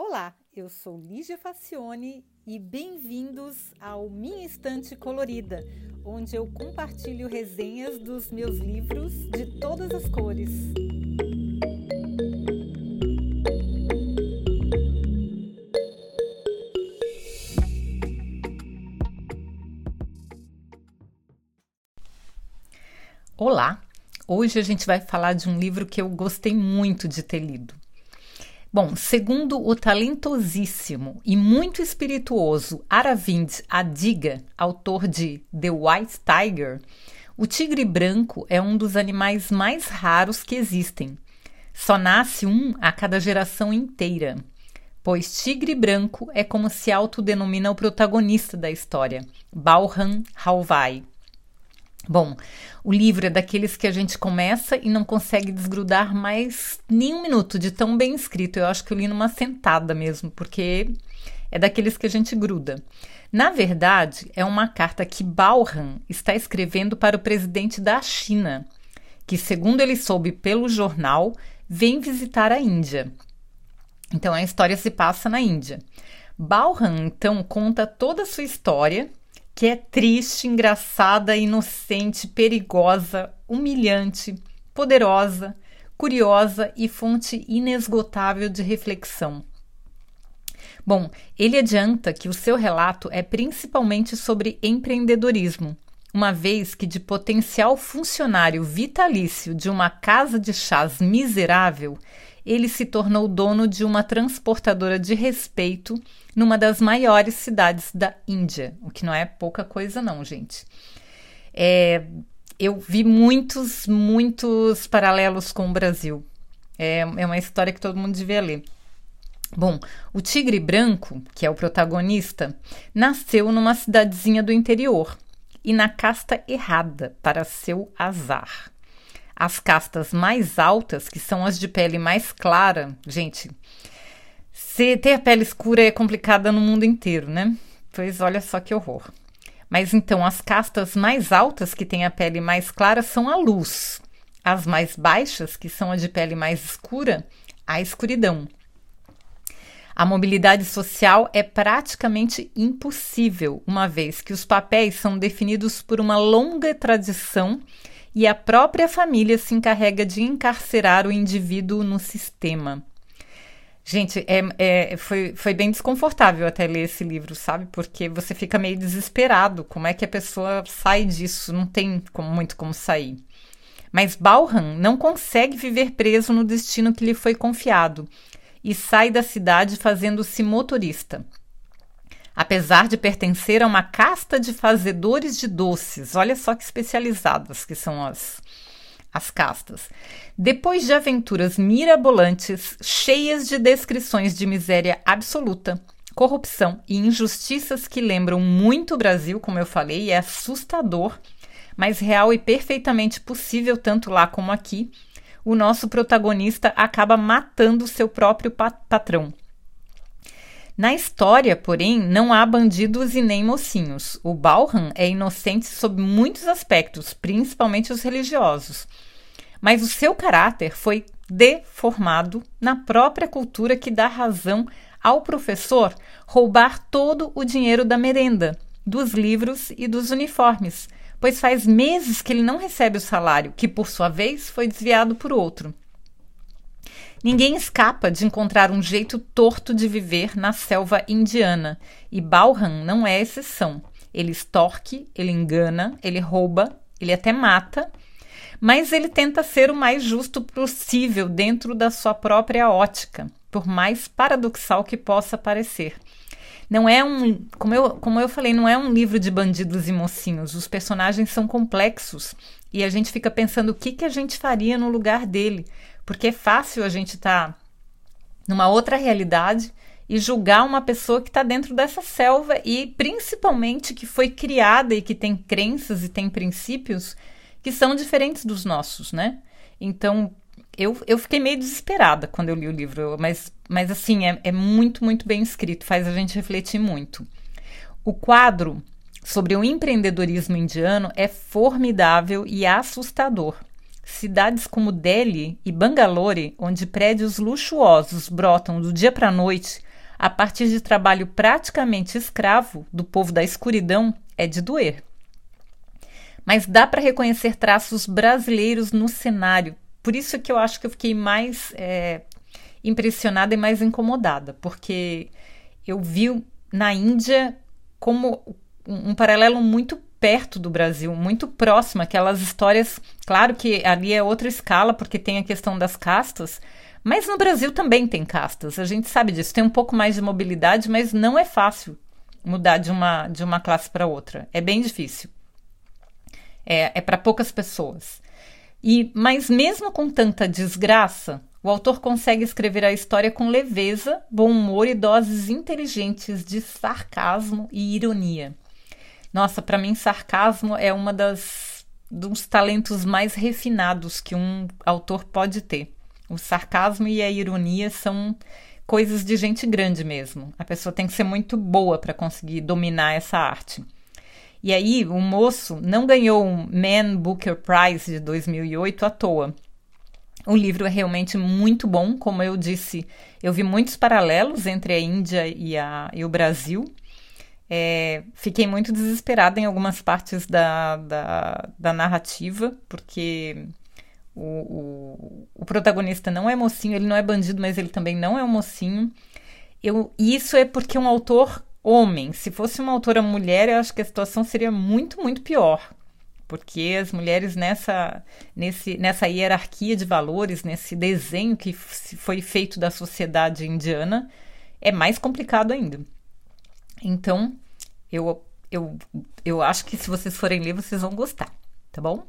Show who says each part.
Speaker 1: Olá, eu sou Lígia Facione e bem-vindos ao Minha Estante Colorida, onde eu compartilho resenhas dos meus livros de todas as cores. Olá! Hoje a gente vai falar de um livro que eu gostei muito de ter lido. Bom, segundo o talentosíssimo e muito espirituoso Aravind Adiga, autor de The White Tiger, o tigre branco é um dos animais mais raros que existem. Só nasce um a cada geração inteira, pois tigre branco é como se autodenomina o protagonista da história, Balram Halvai. Bom, o livro é daqueles que a gente começa e não consegue desgrudar mais nem um minuto de tão bem escrito. Eu acho que eu li numa sentada mesmo, porque é daqueles que a gente gruda. Na verdade, é uma carta que Balram está escrevendo para o presidente da China, que, segundo ele soube pelo jornal, vem visitar a Índia. Então a história se passa na Índia. Balram então conta toda a sua história que é triste, engraçada, inocente, perigosa, humilhante, poderosa, curiosa e fonte inesgotável de reflexão. Bom, ele adianta que o seu relato é principalmente sobre empreendedorismo, uma vez que, de potencial funcionário vitalício de uma casa de chás miserável, ele se tornou dono de uma transportadora de respeito numa das maiores cidades da Índia, o que não é pouca coisa, não, gente. É, eu vi muitos, muitos paralelos com o Brasil. É, é uma história que todo mundo devia ler. Bom, o tigre branco, que é o protagonista, nasceu numa cidadezinha do interior e na casta errada, para seu azar. As castas mais altas, que são as de pele mais clara, gente, se ter a pele escura é complicada no mundo inteiro, né? Pois olha só que horror. Mas então, as castas mais altas, que têm a pele mais clara, são a luz. As mais baixas, que são as de pele mais escura, a escuridão. A mobilidade social é praticamente impossível, uma vez que os papéis são definidos por uma longa tradição e a própria família se encarrega de encarcerar o indivíduo no sistema. Gente, é, é, foi, foi bem desconfortável até ler esse livro, sabe? Porque você fica meio desesperado. Como é que a pessoa sai disso? Não tem como, muito como sair. Mas Balram não consegue viver preso no destino que lhe foi confiado e sai da cidade fazendo-se motorista apesar de pertencer a uma casta de fazedores de doces. Olha só que especializadas que são as, as castas. Depois de aventuras mirabolantes, cheias de descrições de miséria absoluta, corrupção e injustiças que lembram muito o Brasil, como eu falei, é assustador, mas real e perfeitamente possível tanto lá como aqui. O nosso protagonista acaba matando seu próprio patrão, na história, porém, não há bandidos e nem mocinhos. O Balram é inocente sob muitos aspectos, principalmente os religiosos. Mas o seu caráter foi deformado na própria cultura que dá razão ao professor roubar todo o dinheiro da merenda, dos livros e dos uniformes, pois faz meses que ele não recebe o salário, que por sua vez foi desviado por outro. Ninguém escapa de encontrar um jeito torto de viver na selva indiana, e Balram não é exceção. Ele extorque, ele engana, ele rouba, ele até mata, mas ele tenta ser o mais justo possível dentro da sua própria ótica, por mais paradoxal que possa parecer. Não é um, como eu, como eu falei, não é um livro de bandidos e mocinhos. Os personagens são complexos e a gente fica pensando o que, que a gente faria no lugar dele, porque é fácil a gente estar tá numa outra realidade e julgar uma pessoa que está dentro dessa selva e principalmente que foi criada e que tem crenças e tem princípios que são diferentes dos nossos, né? Então eu, eu fiquei meio desesperada quando eu li o livro, mas, mas assim, é, é muito, muito bem escrito, faz a gente refletir muito. O quadro sobre o empreendedorismo indiano é formidável e assustador. Cidades como Delhi e Bangalore, onde prédios luxuosos brotam do dia para a noite, a partir de trabalho praticamente escravo do povo da escuridão é de doer. Mas dá para reconhecer traços brasileiros no cenário. Por isso que eu acho que eu fiquei mais é, impressionada e mais incomodada, porque eu vi na Índia como um paralelo muito perto do Brasil, muito próximo, aquelas histórias. Claro que ali é outra escala, porque tem a questão das castas, mas no Brasil também tem castas, a gente sabe disso. Tem um pouco mais de mobilidade, mas não é fácil mudar de uma, de uma classe para outra. É bem difícil. É, é para poucas pessoas. E, mas mesmo com tanta desgraça, o autor consegue escrever a história com leveza, bom humor e doses inteligentes de sarcasmo e ironia. Nossa, para mim sarcasmo é uma das dos talentos mais refinados que um autor pode ter. O sarcasmo e a ironia são coisas de gente grande mesmo. A pessoa tem que ser muito boa para conseguir dominar essa arte. E aí, o moço não ganhou um Man Booker Prize de 2008 à toa. O livro é realmente muito bom, como eu disse, eu vi muitos paralelos entre a Índia e, a, e o Brasil. É, fiquei muito desesperada em algumas partes da, da, da narrativa, porque o, o, o, protagonista não é mocinho, ele não é bandido, mas ele também não é um mocinho. Eu, isso é porque um autor homem, se fosse uma autora mulher, eu acho que a situação seria muito, muito pior. Porque as mulheres nessa, nesse, nessa hierarquia de valores, nesse desenho que foi feito da sociedade indiana, é mais complicado ainda. Então, eu, eu, eu acho que se vocês forem ler, vocês vão gostar, tá bom?